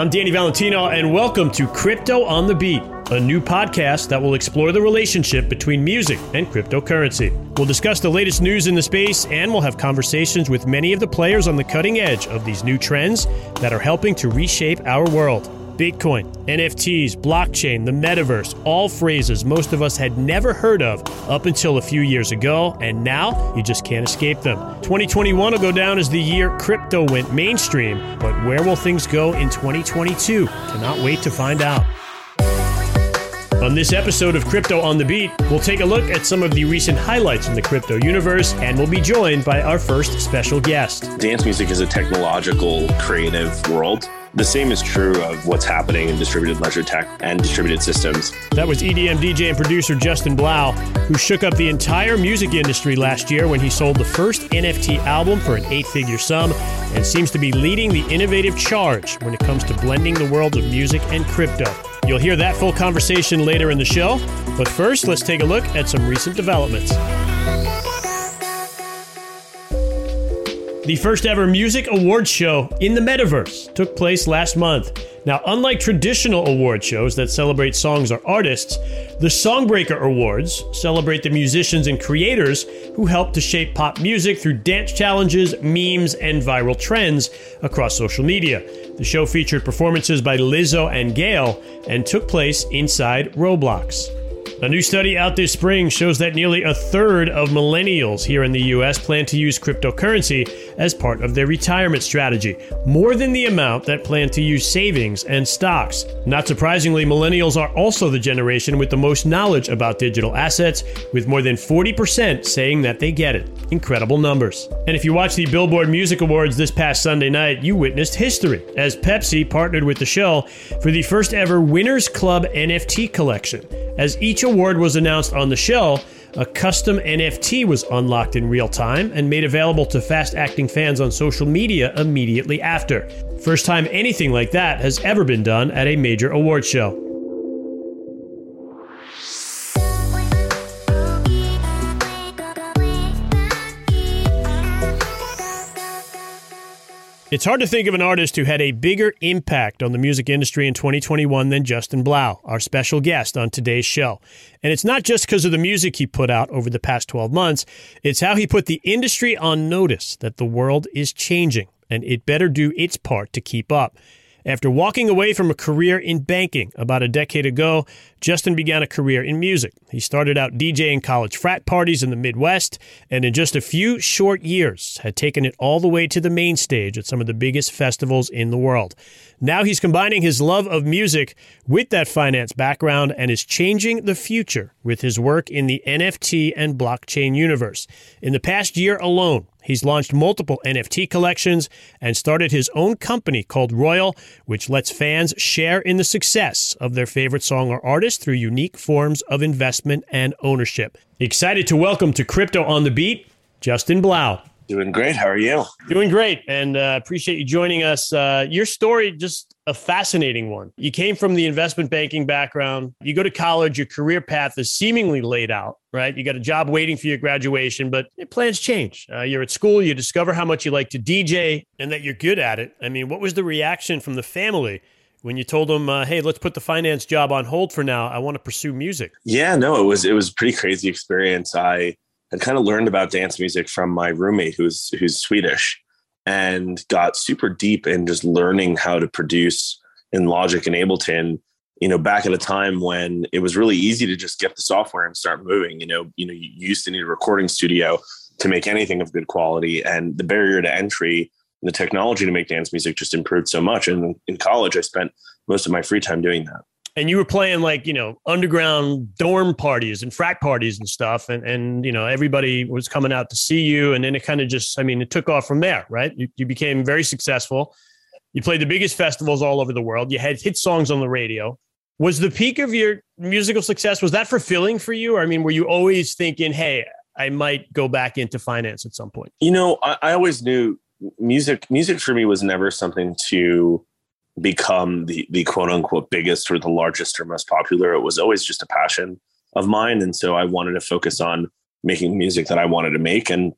I'm Danny Valentino, and welcome to Crypto on the Beat, a new podcast that will explore the relationship between music and cryptocurrency. We'll discuss the latest news in the space, and we'll have conversations with many of the players on the cutting edge of these new trends that are helping to reshape our world. Bitcoin, NFTs, blockchain, the metaverse, all phrases most of us had never heard of up until a few years ago, and now you just can't escape them. 2021 will go down as the year crypto went mainstream, but where will things go in 2022? Cannot wait to find out. On this episode of Crypto on the Beat, we'll take a look at some of the recent highlights in the crypto universe, and we'll be joined by our first special guest. Dance music is a technological, creative world the same is true of what's happening in distributed ledger tech and distributed systems. That was EDM DJ and producer Justin Blau, who shook up the entire music industry last year when he sold the first NFT album for an eight figure sum and seems to be leading the innovative charge when it comes to blending the worlds of music and crypto. You'll hear that full conversation later in the show, but first, let's take a look at some recent developments. The first ever music awards show in the metaverse took place last month. Now, unlike traditional award shows that celebrate songs or artists, the Songbreaker Awards celebrate the musicians and creators who helped to shape pop music through dance challenges, memes, and viral trends across social media. The show featured performances by Lizzo and GAYLE and took place inside Roblox. A new study out this spring shows that nearly a third of millennials here in the US plan to use cryptocurrency as part of their retirement strategy, more than the amount that plan to use savings and stocks. Not surprisingly, millennials are also the generation with the most knowledge about digital assets, with more than 40% saying that they get it. Incredible numbers. And if you watched the Billboard Music Awards this past Sunday night, you witnessed history as Pepsi partnered with the show for the first ever Winners Club NFT collection. As each award was announced on the show, a custom NFT was unlocked in real time and made available to fast acting fans on social media immediately after. First time anything like that has ever been done at a major award show. It's hard to think of an artist who had a bigger impact on the music industry in 2021 than Justin Blau, our special guest on today's show. And it's not just because of the music he put out over the past 12 months, it's how he put the industry on notice that the world is changing and it better do its part to keep up. After walking away from a career in banking about a decade ago, Justin began a career in music. He started out DJing college frat parties in the Midwest, and in just a few short years had taken it all the way to the main stage at some of the biggest festivals in the world. Now he's combining his love of music with that finance background and is changing the future with his work in the NFT and blockchain universe. In the past year alone, he's launched multiple NFT collections and started his own company called Royal, which lets fans share in the success of their favorite song or artist through unique forms of investment and ownership. Excited to welcome to Crypto on the Beat, Justin Blau. Doing great. How are you? Doing great, and uh, appreciate you joining us. Uh, your story just a fascinating one. You came from the investment banking background. You go to college. Your career path is seemingly laid out, right? You got a job waiting for your graduation, but plans change. Uh, you're at school. You discover how much you like to DJ and that you're good at it. I mean, what was the reaction from the family? when you told them, uh, "Hey, let's put the finance job on hold for now. I want to pursue music." Yeah, no, it was it was a pretty crazy experience. I had kind of learned about dance music from my roommate who's who's Swedish and got super deep in just learning how to produce in Logic and Ableton. You know, back at a time when it was really easy to just get the software and start moving. You know, you know, you used to need a recording studio to make anything of good quality, and the barrier to entry and the technology to make dance music just improved so much. And in college, I spent most of my free time doing that and you were playing like you know underground dorm parties and frat parties and stuff and and you know everybody was coming out to see you and then it kind of just i mean it took off from there right? You, you became very successful. You played the biggest festivals all over the world. You had hit songs on the radio. Was the peak of your musical success was that fulfilling for you? Or i mean were you always thinking hey i might go back into finance at some point? You know i, I always knew music music for me was never something to become the the quote unquote biggest or the largest or most popular. It was always just a passion of mine, and so I wanted to focus on making music that I wanted to make. And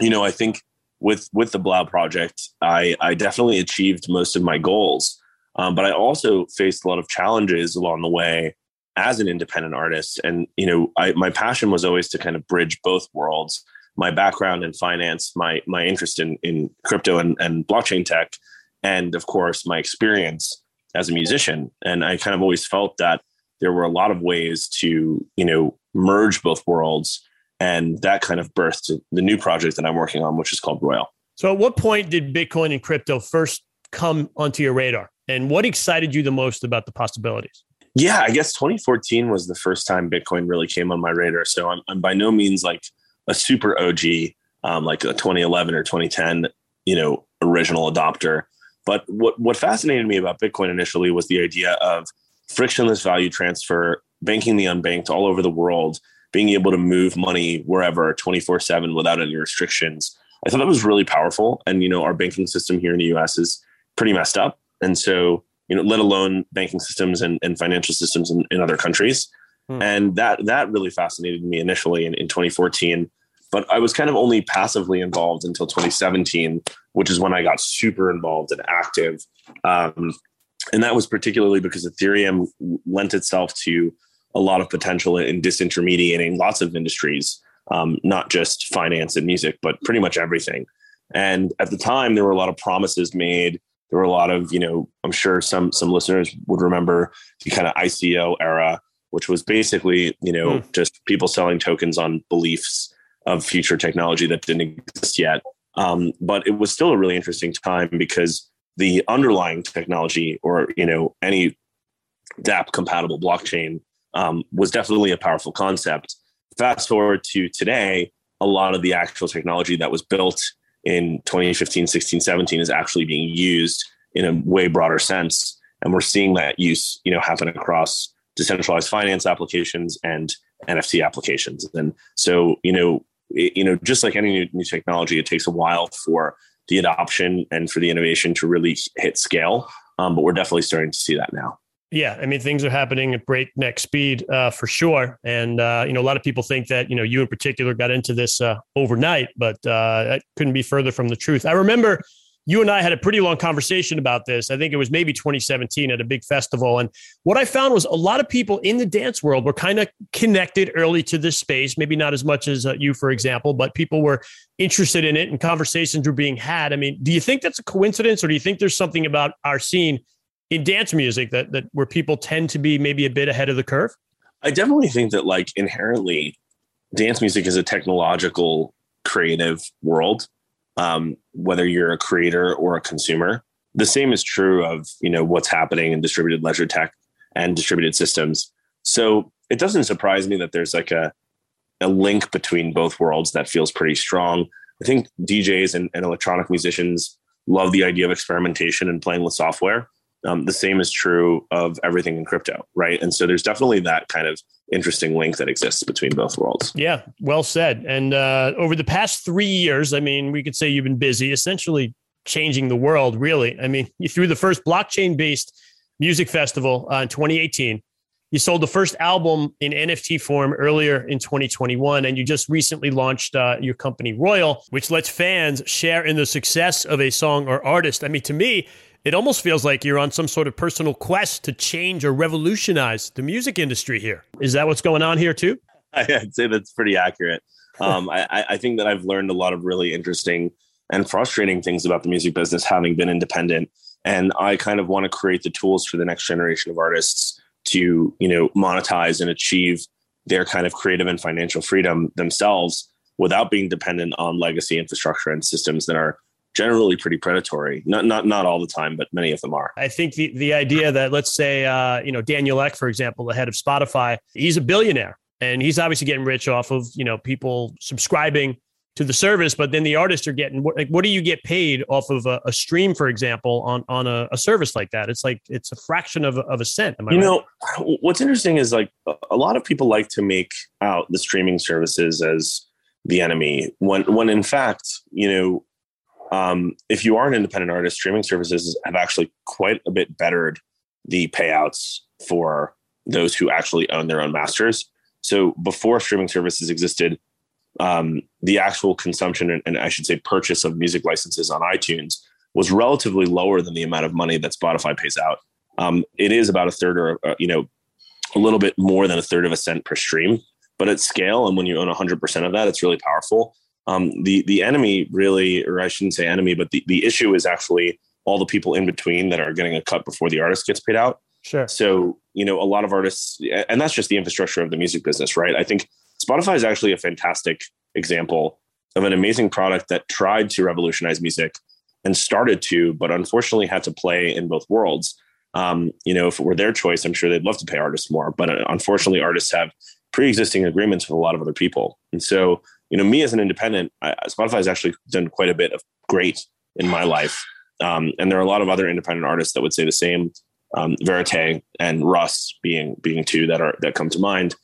you know, I think with with the Blau project, I I definitely achieved most of my goals. Um, but I also faced a lot of challenges along the way as an independent artist. And, you know, I, my passion was always to kind of bridge both worlds. My background in finance, my my interest in, in crypto and, and blockchain tech, and of course my experience as a musician. And I kind of always felt that there were a lot of ways to, you know, merge both worlds. And that kind of birthed the new project that I'm working on, which is called Royal. So, at what point did Bitcoin and crypto first come onto your radar? And what excited you the most about the possibilities? Yeah, I guess 2014 was the first time Bitcoin really came on my radar. So, I'm, I'm by no means like a super OG, um, like a 2011 or 2010, you know, original adopter. But what, what fascinated me about Bitcoin initially was the idea of frictionless value transfer, banking the unbanked all over the world, being able to move money wherever 24 7 without any restrictions. I thought that was really powerful. And, you know, our banking system here in the US is pretty messed up. And so, you know, let alone banking systems and, and financial systems in, in other countries. Hmm. And that that really fascinated me initially in, in 2014 but I was kind of only passively involved until 2017, which is when I got super involved and active. Um, and that was particularly because Ethereum lent itself to a lot of potential in disintermediating lots of industries, um, not just finance and music, but pretty much everything. And at the time, there were a lot of promises made. There were a lot of, you know, I'm sure some some listeners would remember the kind of ICO era, which was basically, you know, mm. just people selling tokens on beliefs of future technology that didn't exist yet. Um, but it was still a really interesting time because the underlying technology or you know any DApp compatible blockchain um, was definitely a powerful concept. Fast forward to today, a lot of the actual technology that was built in 2015, 16, 17 is actually being used in a way broader sense. And we're seeing that use, you know, happen across decentralized finance applications and NFT applications. And so, you know, you know, just like any new, new technology, it takes a while for the adoption and for the innovation to really hit scale. Um, but we're definitely starting to see that now. Yeah, I mean things are happening at breakneck speed uh, for sure, and uh, you know a lot of people think that you know you in particular got into this uh, overnight, but uh, that couldn't be further from the truth. I remember you and I had a pretty long conversation about this. I think it was maybe 2017 at a big festival. And what I found was a lot of people in the dance world were kind of connected early to this space, maybe not as much as uh, you, for example, but people were interested in it and conversations were being had. I mean, do you think that's a coincidence or do you think there's something about our scene in dance music that, that where people tend to be maybe a bit ahead of the curve? I definitely think that like inherently dance music is a technological creative world um, whether you're a creator or a consumer. The same is true of you know what's happening in distributed ledger tech and distributed systems. So it doesn't surprise me that there's like a a link between both worlds that feels pretty strong. I think DJs and, and electronic musicians love the idea of experimentation and playing with software. Um, the same is true of everything in crypto, right? And so there's definitely that kind of interesting link that exists between both worlds. Yeah, well said. And uh, over the past three years, I mean, we could say you've been busy, essentially changing the world, really. I mean, you threw the first blockchain based music festival uh, in 2018. You sold the first album in NFT form earlier in 2021, and you just recently launched uh, your company Royal, which lets fans share in the success of a song or artist. I mean, to me, it almost feels like you're on some sort of personal quest to change or revolutionize the music industry here. Is that what's going on here too? I'd say that's pretty accurate. Um, I, I, think that I've learned a lot of really interesting and frustrating things about the music business having been independent. And I kind of want to create the tools for the next generation of artists to, you know, monetize and achieve their kind of creative and financial freedom themselves without being dependent on legacy infrastructure and systems that are generally pretty predatory. Not not not all the time, but many of them are. I think the the idea that let's say uh, you know Daniel Ek, for example, the head of Spotify, he's a billionaire and he's obviously getting rich off of you know people subscribing to the service, but then the artists are getting like what do you get paid off of a, a stream, for example, on on a, a, service like that? It's like it's a fraction of, of a cent. you right? know, what's interesting is like a lot of people like to make out the streaming services as the enemy when when in fact you know um, if you are an independent artist, streaming services have actually quite a bit bettered the payouts for those who actually own their own masters. So before streaming services existed, um, the actual consumption and, and, I should say purchase of music licenses on iTunes was relatively lower than the amount of money that Spotify pays out. Um, it is about a third or uh, you know a little bit more than a third of a cent per stream, but at scale and when you own 100% of that, it's really powerful. Um, the the enemy really, or I shouldn't say enemy, but the, the issue is actually all the people in between that are getting a cut before the artist gets paid out. Sure. So, you know, a lot of artists, and that's just the infrastructure of the music business, right? I think Spotify is actually a fantastic example of an amazing product that tried to revolutionize music and started to, but unfortunately had to play in both worlds. Um, you know, if it were their choice, I'm sure they'd love to pay artists more, but uh, unfortunately, artists have pre-existing agreements with a lot of other people, and so you know, me as an independent, Spotify has actually done quite a bit of great in my life, um, and there are a lot of other independent artists that would say the same. Um, Verite and Russ being being two that are that come to mind.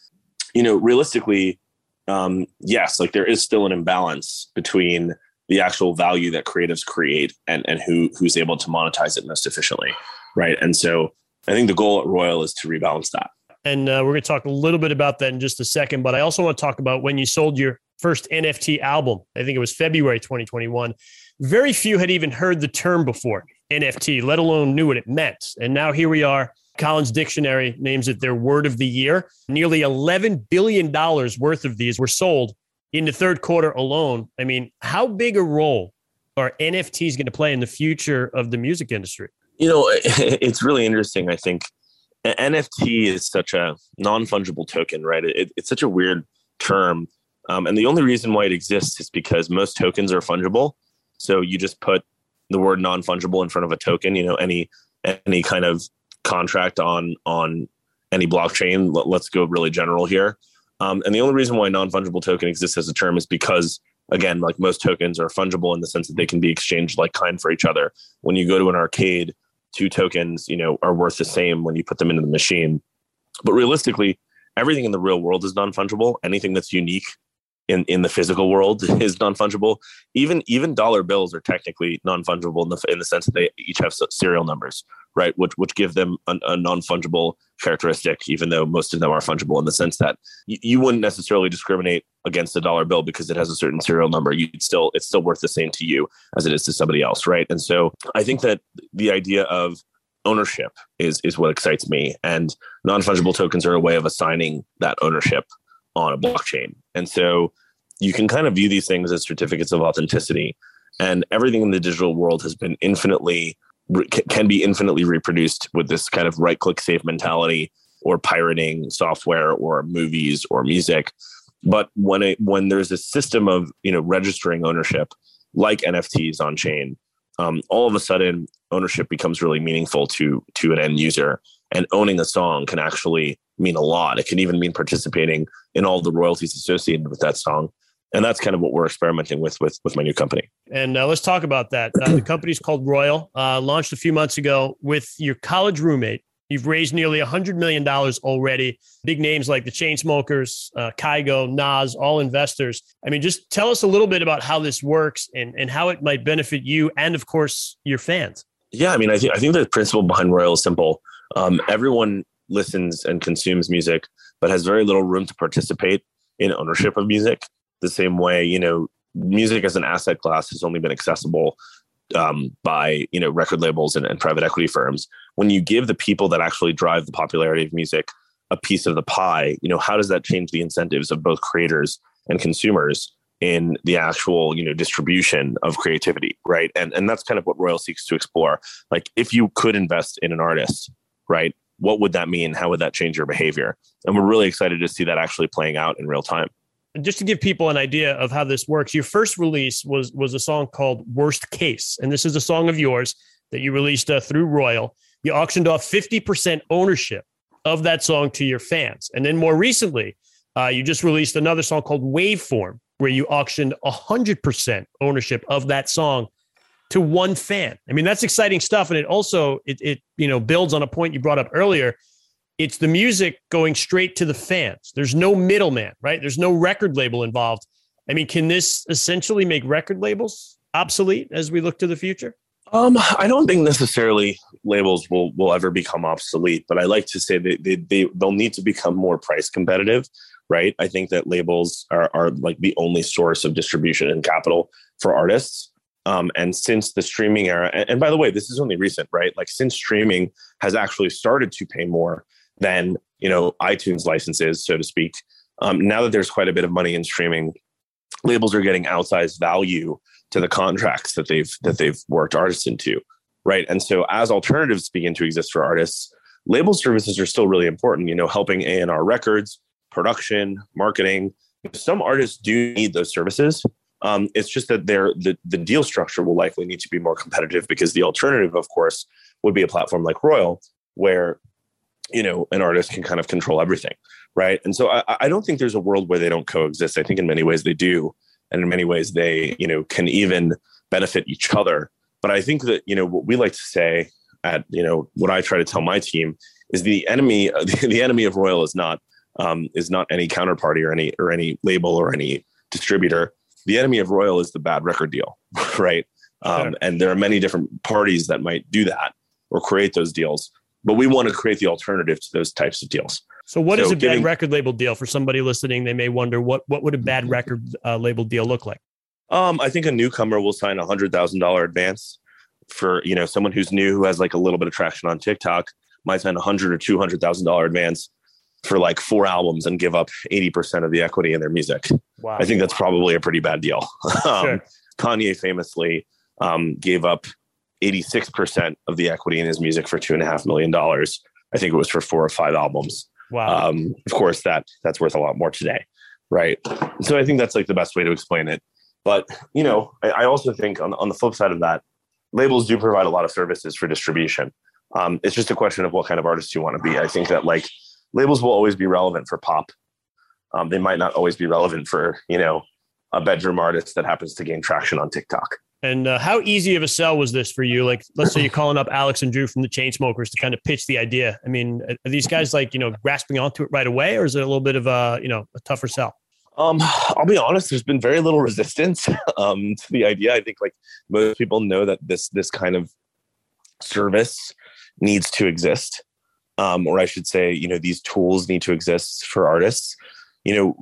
You know, realistically, um, yes, like there is still an imbalance between the actual value that creatives create and and who who's able to monetize it most efficiently, right? And so I think the goal at Royal is to rebalance that. And uh, we're going to talk a little bit about that in just a second. But I also want to talk about when you sold your first NFT album. I think it was February 2021. Very few had even heard the term before NFT, let alone knew what it meant. And now here we are. Collins Dictionary names it their word of the year. Nearly $11 billion worth of these were sold in the third quarter alone. I mean, how big a role are NFTs going to play in the future of the music industry? You know, it's really interesting. I think NFT is such a non fungible token, right? It, it's such a weird term. Um, and the only reason why it exists is because most tokens are fungible. So you just put the word non fungible in front of a token, you know, any any kind of contract on on any blockchain. Let, us go really general here. Um, and the only reason why non fungible token exists as a term is because, again, like most tokens are fungible in the sense that they can be exchanged like kind for each other. When you go to an arcade, two tokens, you know, are worth the same when you put them into the machine. But realistically, everything in the real world is non fungible. Anything that's unique in, in the physical world is non fungible. Even even dollar bills are technically non fungible in the in the sense that they each have serial numbers, right? Which which give them a, a non fungible characteristic, even though most of them are fungible in the sense that you, you wouldn't necessarily discriminate against a dollar bill because it has a certain serial number. You'd still it's still worth the same to you as it is to somebody else, right? And so I think that the idea of ownership is is what excites me, and non fungible tokens are a way of assigning that ownership on a blockchain. And so you can kind of view these things as certificates of authenticity. And everything in the digital world has been infinitely, can be infinitely reproduced with this kind of right click save mentality or pirating software or movies or music. But when it, when there's a system of you know registering ownership like NFTs on chain, um, all of a sudden ownership becomes really meaningful to to an end user, and owning a song can actually mean a lot. It can even mean participating in all the royalties associated with that song. And that's kind of what we're experimenting with with, with my new company. And uh, let's talk about that. Uh, the company's called Royal, uh, launched a few months ago with your college roommate. You've raised nearly $100 million already. Big names like the Chainsmokers, uh, Kygo, Nas, all investors. I mean, just tell us a little bit about how this works and, and how it might benefit you and, of course, your fans. Yeah, I mean, I think I think the principle behind Royal is simple. Um, everyone listens and consumes music, but has very little room to participate in ownership of music. The same way, you know, music as an asset class has only been accessible um, by you know record labels and, and private equity firms. When you give the people that actually drive the popularity of music a piece of the pie, you know, how does that change the incentives of both creators and consumers in the actual you know distribution of creativity right and and that's kind of what royal seeks to explore like if you could invest in an artist right what would that mean? How would that change your behavior? And we're really excited to see that actually playing out in real time. Just to give people an idea of how this works, your first release was was a song called "Worst Case," and this is a song of yours that you released uh, through Royal. You auctioned off fifty percent ownership of that song to your fans, and then more recently, uh, you just released another song called "Waveform," where you auctioned hundred percent ownership of that song to one fan. I mean, that's exciting stuff. And it also, it, it, you know, builds on a point you brought up earlier. It's the music going straight to the fans. There's no middleman, right? There's no record label involved. I mean, can this essentially make record labels obsolete as we look to the future? Um, I don't think necessarily labels will will ever become obsolete, but I like to say that they, they they'll need to become more price competitive, right? I think that labels are are like the only source of distribution and capital for artists. Um, and since the streaming era, and, and by the way, this is only recent, right? Like since streaming has actually started to pay more than you know iTunes licenses, so to speak. Um, now that there's quite a bit of money in streaming, labels are getting outsized value to the contracts that they've that they've worked artists into, right? And so as alternatives begin to exist for artists, label services are still really important. You know, helping A and R records, production, marketing. Some artists do need those services. Um, it's just that the, the deal structure will likely need to be more competitive because the alternative, of course, would be a platform like Royal, where you know an artist can kind of control everything, right? And so I, I don't think there's a world where they don't coexist. I think in many ways they do, and in many ways they you know can even benefit each other. But I think that you know what we like to say at you know what I try to tell my team is the enemy the enemy of Royal is not um, is not any counterparty or any or any label or any distributor. The enemy of Royal is the bad record deal, right? Um, And there are many different parties that might do that or create those deals, but we want to create the alternative to those types of deals. So, what so is a giving, bad record label deal for somebody listening? They may wonder what what would a bad record uh, label deal look like. Um, I think a newcomer will sign a hundred thousand dollar advance for you know someone who's new who has like a little bit of traction on TikTok might sign a hundred or two hundred thousand dollar advance for like four albums and give up 80% of the equity in their music. Wow. I think that's probably a pretty bad deal. um. Kanye famously um, gave up 86% of the equity in his music for two and a half million dollars. I think it was for four or five albums. Wow. Um, of course, that that's worth a lot more today, right? So I think that's like the best way to explain it. But you know, I, I also think on on the flip side of that, labels do provide a lot of services for distribution. Um, it's just a question of what kind of artist you want to be. I think that like labels will always be relevant for pop. Um, they might not always be relevant for you know a bedroom artist that happens to gain traction on TikTok. And uh, how easy of a sell was this for you? Like, let's say you're calling up Alex and Drew from the Chainsmokers to kind of pitch the idea. I mean, are these guys like you know grasping onto it right away, or is it a little bit of a you know a tougher sell? Um, I'll be honest. There's been very little resistance um, to the idea. I think like most people know that this this kind of service needs to exist um, or I should say, you know, these tools need to exist for artists. You know,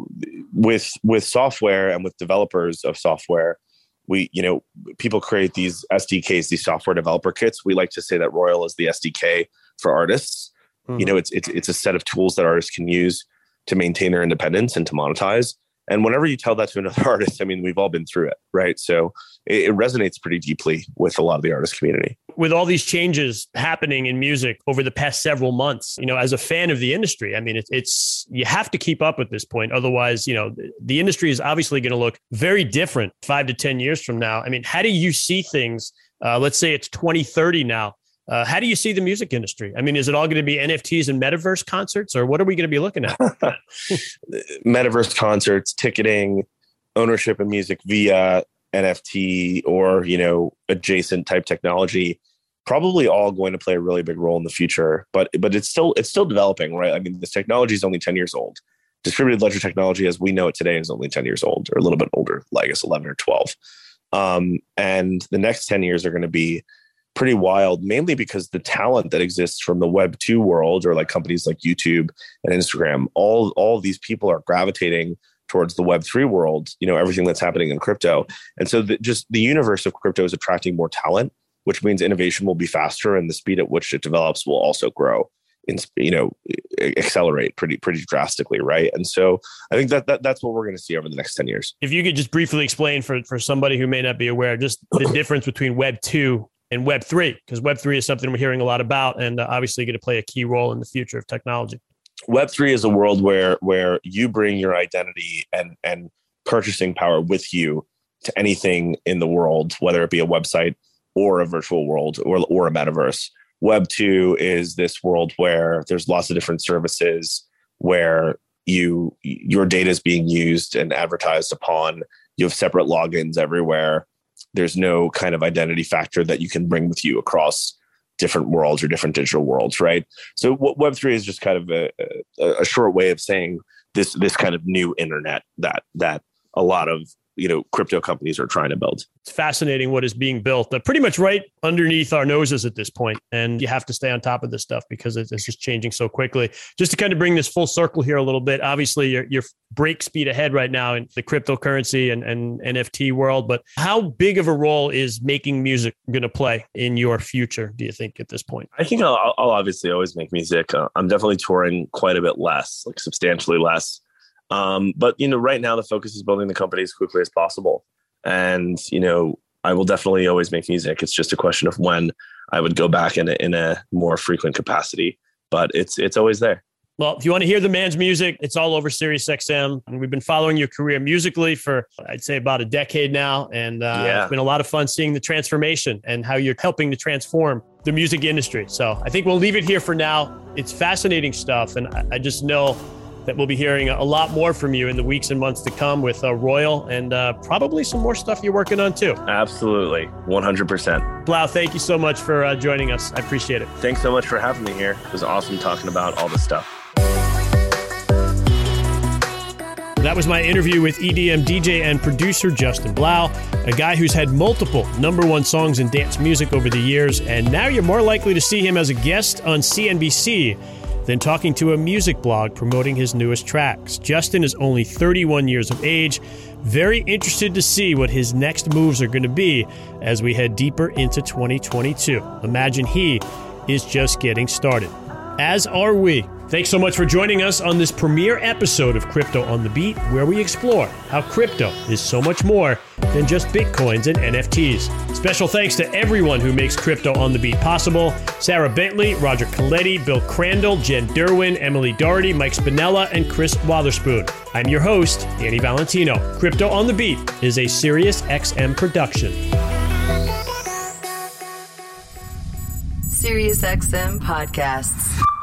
with with software and with developers of software, we, you know, people create these SDKs, these software developer kits. We like to say that Royal is the SDK for artists. Mm-hmm. You know, it's it's it's a set of tools that artists can use to maintain their independence and to monetize. And whenever you tell that to another artist, I mean, we've all been through it, right? So it, it, resonates pretty deeply with a lot of the artist community. With all these changes happening in music over the past several months, you know, as a fan of the industry, I mean, it, it's you have to keep up at this point. Otherwise, you know, the industry is obviously going to look very different five to 10 years from now. I mean, how do you see things? Uh, let's say it's 2030 now. Uh, how do you see the music industry? I mean, is it all going to be NFTs and metaverse concerts, or what are we going to be looking at? metaverse concerts, ticketing, ownership of music via NFT or you know adjacent type technology, probably all going to play a really big role in the future. But but it's still it's still developing, right? I mean, this technology is only ten years old. Distributed ledger technology, as we know it today, is only ten years old, or a little bit older, like I guess eleven or twelve. Um, and the next ten years are going to be pretty wild, mainly because the talent that exists from the Web two world, or like companies like YouTube and Instagram, all all these people are gravitating towards the Web three world. You know everything that's happening in crypto, and so the, just the universe of crypto is attracting more talent, which means innovation will be faster, and the speed at which it develops will also grow. In, you know accelerate pretty pretty drastically right and so i think that, that that's what we're going to see over the next 10 years if you could just briefly explain for for somebody who may not be aware just the difference between web 2 and Web three, because Web three is something we're hearing a lot about, and uh, obviously going to play a key role in the future of technology. Web three is a world where where you bring your identity and and purchasing power with you to anything in the world, whether it be a website or a virtual world or or a metaverse. Web two is this world where there's lots of different services where you your data is being used and advertised upon. You have separate logins everywhere there's no kind of identity factor that you can bring with you across different worlds or different digital worlds, right? So Web three is just kind of a, a, a, short way of saying this this kind of new internet that that a lot of you know crypto companies are trying to build. It's fascinating what is being built uh, pretty much right underneath our noses at this point. and you have to stay on top of this stuff because it's, it's just changing so quickly. Just to kind of bring this full circle here a little bit obviously you're, you're break speed ahead right now in the cryptocurrency and, and nft world but how big of a role is making music going to play in your future do you think at this point? I think i'll, I'll obviously always make music. Uh, i'm definitely touring quite a bit less like substantially less um, but you know, right now the focus is building the company as quickly as possible. And you know, I will definitely always make music. It's just a question of when I would go back in a, in a more frequent capacity. But it's it's always there. Well, if you want to hear the man's music, it's all over SiriusXM. And we've been following your career musically for, I'd say, about a decade now. And uh, yeah. it's been a lot of fun seeing the transformation and how you're helping to transform the music industry. So I think we'll leave it here for now. It's fascinating stuff. And I, I just know that we'll be hearing a lot more from you in the weeks and months to come with uh, Royal and uh, probably some more stuff you're working on too. Absolutely. 100%. 3LAU, thank you so much for uh, joining us. I appreciate it. Thanks so much for having me here. It was awesome talking about all this stuff. That was my interview with EDM DJ and producer Justin 3LAU, a guy who's had multiple number one songs in dance music over the years, and now you're more likely to see him as a guest on CNBC then talking to a music blog promoting his newest tracks. Justin is only 31 years of age, very interested to see what his next moves are going to be as we head deeper into 2022. Imagine he is just getting started. As are we. Thanks so much for joining us on this premiere episode of Crypto on the Beat, where we explore how crypto is so much more than just bitcoins and NFTs. Special thanks to everyone who makes Crypto on the Beat possible Sarah Bentley, Roger Coletti, Bill Crandall, Jen Derwin, Emily Doherty, Mike Spinella, and Chris Wotherspoon. I'm your host, Danny Valentino. Crypto on the Beat is a Sirius XM production. Sirius XM podcasts.